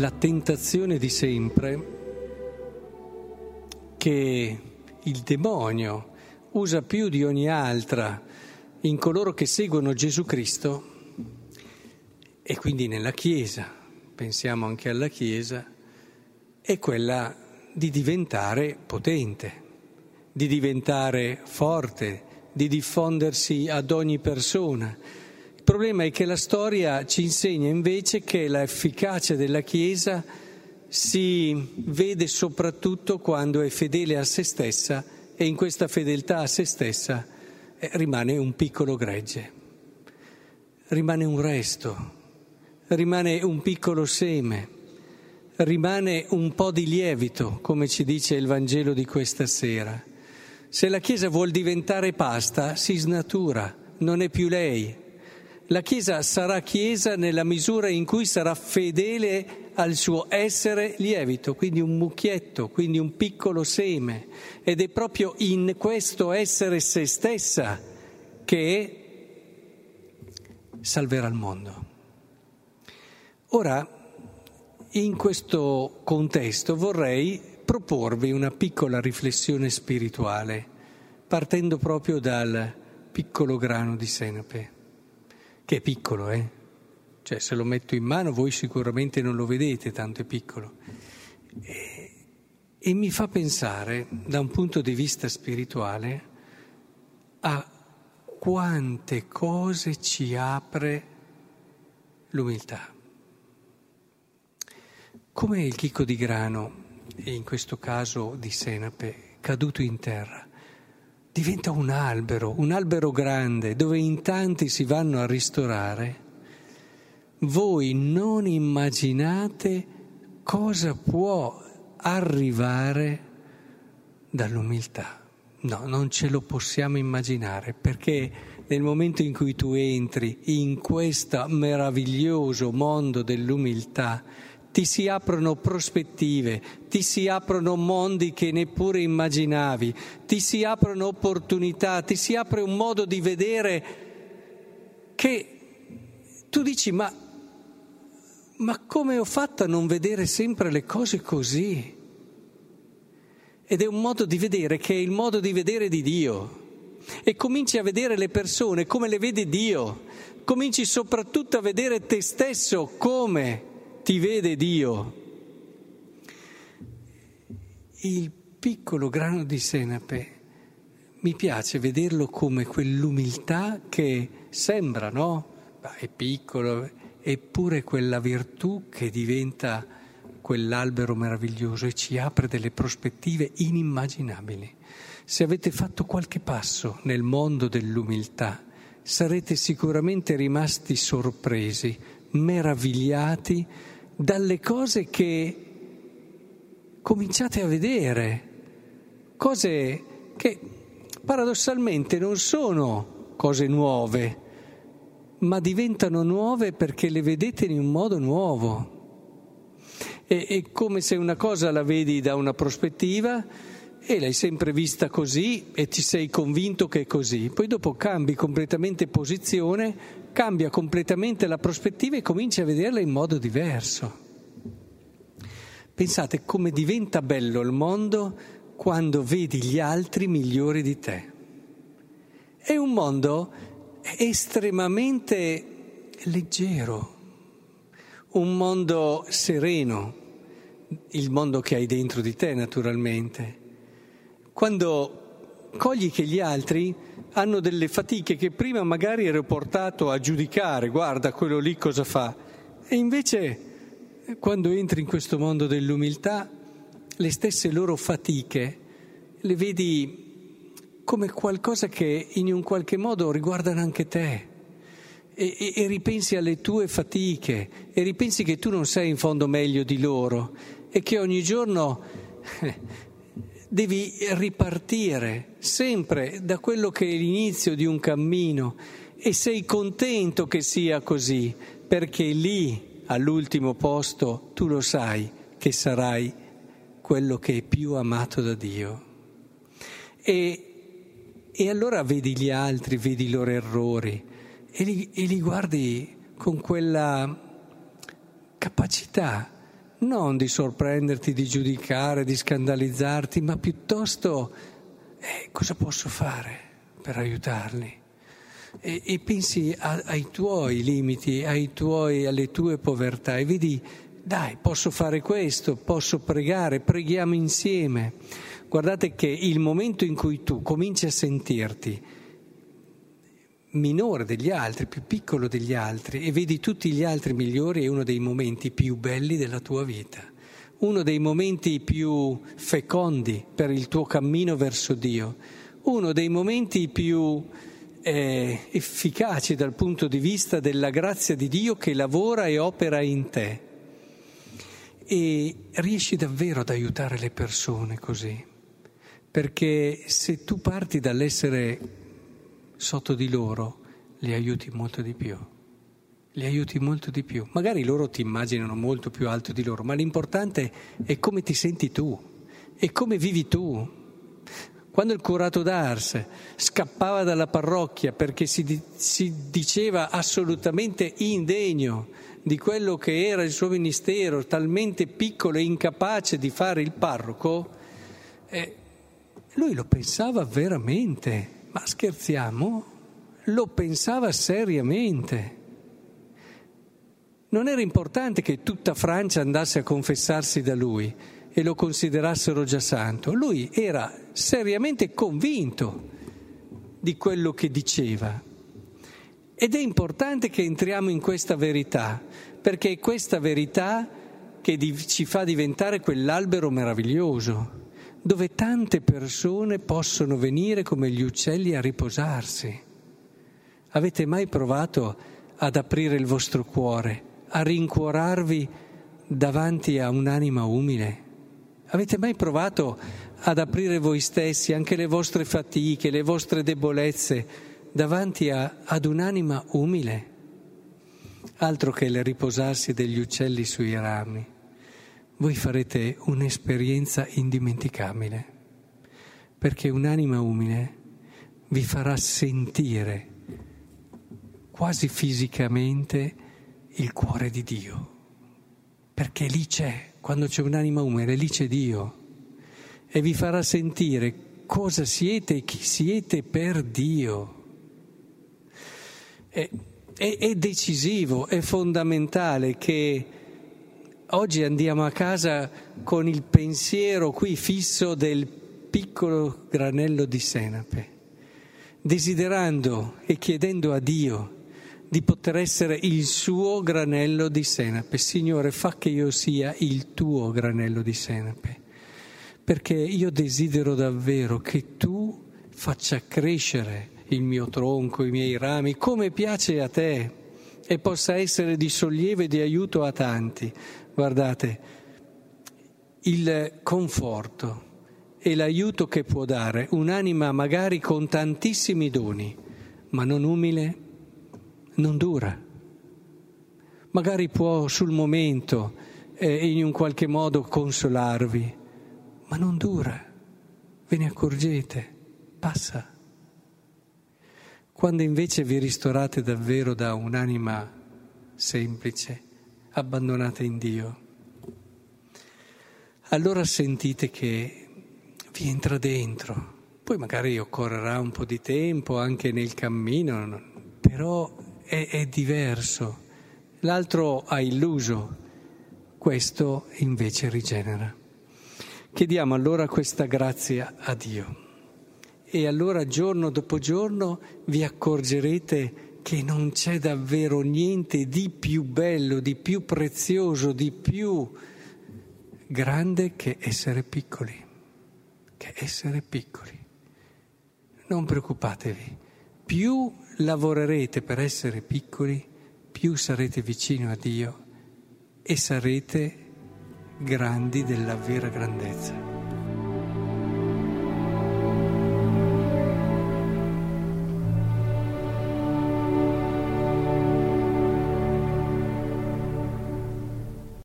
la tentazione di sempre che il demonio usa più di ogni altra in coloro che seguono Gesù Cristo e quindi nella Chiesa, pensiamo anche alla Chiesa, è quella di diventare potente, di diventare forte, di diffondersi ad ogni persona. Problema è che la storia ci insegna invece che l'efficacia della Chiesa si vede soprattutto quando è fedele a se stessa e in questa fedeltà a se stessa eh, rimane un piccolo gregge, rimane un resto, rimane un piccolo seme, rimane un po' di lievito, come ci dice il Vangelo di questa sera. Se la Chiesa vuol diventare pasta, si snatura, non è più lei. La Chiesa sarà Chiesa nella misura in cui sarà fedele al suo essere lievito, quindi un mucchietto, quindi un piccolo seme. Ed è proprio in questo essere se stessa che salverà il mondo. Ora, in questo contesto vorrei proporvi una piccola riflessione spirituale, partendo proprio dal piccolo grano di senape, che è piccolo, eh? Cioè, se lo metto in mano voi sicuramente non lo vedete, tanto è piccolo. E, e mi fa pensare, da un punto di vista spirituale, a quante cose ci apre l'umiltà. Come il chicco di grano in questo caso di senape, caduto in terra, diventa un albero, un albero grande dove in tanti si vanno a ristorare, voi non immaginate cosa può arrivare dall'umiltà. No, non ce lo possiamo immaginare perché nel momento in cui tu entri in questo meraviglioso mondo dell'umiltà, ti si aprono prospettive, ti si aprono mondi che neppure immaginavi, ti si aprono opportunità, ti si apre un modo di vedere che tu dici ma, ma come ho fatto a non vedere sempre le cose così? Ed è un modo di vedere che è il modo di vedere di Dio. E cominci a vedere le persone come le vede Dio, cominci soprattutto a vedere te stesso come ti vede Dio. Il piccolo grano di senape mi piace vederlo come quell'umiltà che sembra, no? È piccolo, eppure quella virtù che diventa quell'albero meraviglioso e ci apre delle prospettive inimmaginabili. Se avete fatto qualche passo nel mondo dell'umiltà, sarete sicuramente rimasti sorpresi, meravigliati dalle cose che cominciate a vedere, cose che paradossalmente non sono cose nuove, ma diventano nuove perché le vedete in un modo nuovo. È, come se una cosa la vedi da una prospettiva e l'hai sempre vista così e ti sei convinto che è così, poi dopo cambi completamente posizione cambia completamente la prospettiva e cominci a vederla in modo diverso. Pensate come diventa bello il mondo quando vedi gli altri migliori di te. È un mondo estremamente leggero, un mondo sereno, il mondo che hai dentro di te naturalmente. Quando cogli che gli altri hanno delle fatiche che prima magari ero portato a giudicare, guarda quello lì cosa fa. E invece quando entri in questo mondo dell'umiltà, le stesse loro fatiche le vedi come qualcosa che in un qualche modo riguardano anche te. E, e, e, ripensi alle tue fatiche e ripensi che tu non sei in fondo meglio di loro e che ogni giorno devi ripartire sempre da quello che è l'inizio di un cammino e sei contento che sia così, perché lì, all'ultimo posto, tu lo sai che sarai quello che è più amato da Dio. E, e allora vedi gli altri, vedi i loro errori e li, e li guardi con quella capacità non di sorprenderti, di giudicare, di scandalizzarti, ma piuttosto eh, cosa posso fare per aiutarli? E, e pensi a, ai tuoi limiti, ai tuoi, alle tue povertà e vedi, dai, posso fare questo, posso pregare, preghiamo insieme. Guardate che il momento in cui tu cominci a sentirti minore degli altri, più piccolo degli altri e vedi tutti gli altri migliori è uno dei momenti più belli della tua vita, uno dei momenti più fecondi per il tuo cammino verso Dio, uno dei momenti più eh, efficaci dal punto di vista della grazia di Dio che lavora e opera in te. E riesci davvero ad aiutare le persone così, perché se tu parti dall'essere sotto di loro, li aiuti molto di più. Li aiuti molto di più. Magari loro ti immaginano molto più alto di loro, ma l'importante è come ti senti tu e come vivi tu. Quando il curato d'Ars scappava dalla parrocchia perché si, si diceva assolutamente indegno di quello che era il suo ministero, talmente piccolo e incapace di fare il parroco, eh, lui lo pensava veramente. Ma scherziamo? Lo pensava seriamente. Non era importante che tutta Francia andasse a confessarsi da lui e lo considerassero già santo. Lui era seriamente convinto di quello che diceva. Ed è importante che entriamo in questa verità, perché è questa verità che ci fa diventare quell'albero meraviglioso dove tante persone possono venire come gli uccelli a riposarsi. Avete mai provato ad aprire il vostro cuore, a rincuorarvi davanti a un'anima umile? Avete mai provato ad aprire voi stessi, anche le vostre fatiche, le vostre debolezze, davanti a, ad un'anima umile? Altro che il riposarsi degli uccelli sui rami voi farete un'esperienza indimenticabile, perché un'anima umile vi farà sentire quasi fisicamente il cuore di Dio, perché lì c'è, quando c'è un'anima umile, lì c'è Dio, e vi farà sentire cosa siete e chi siete per Dio. È, è, è decisivo, è fondamentale che Oggi andiamo a casa con il pensiero qui fisso del piccolo granello di senape, desiderando e chiedendo a Dio di poter essere il suo granello di senape. Signore, fa che io sia il tuo granello di senape, perché io desidero davvero che tu faccia crescere il mio tronco, i miei rami, come piace a te e possa essere di sollievo e di aiuto a tanti. Guardate, il conforto e l'aiuto che può dare un'anima magari con tantissimi doni, ma non umile, non dura. Magari può sul momento eh, in un qualche modo consolarvi, ma non dura. Ve ne accorgete, passa. Quando invece vi ristorate davvero da un'anima semplice, abbandonata in Dio, allora sentite che vi entra dentro. Poi magari occorrerà un po' di tempo anche nel cammino, però è, è diverso. L'altro ha illuso, questo invece rigenera. Chiediamo allora questa grazia a Dio e allora giorno dopo giorno vi accorgerete che non c'è davvero niente di più bello, di più prezioso, di più grande che essere piccoli, che essere piccoli. Non preoccupatevi, più lavorerete per essere piccoli, più sarete vicino a Dio e sarete grandi della vera grandezza.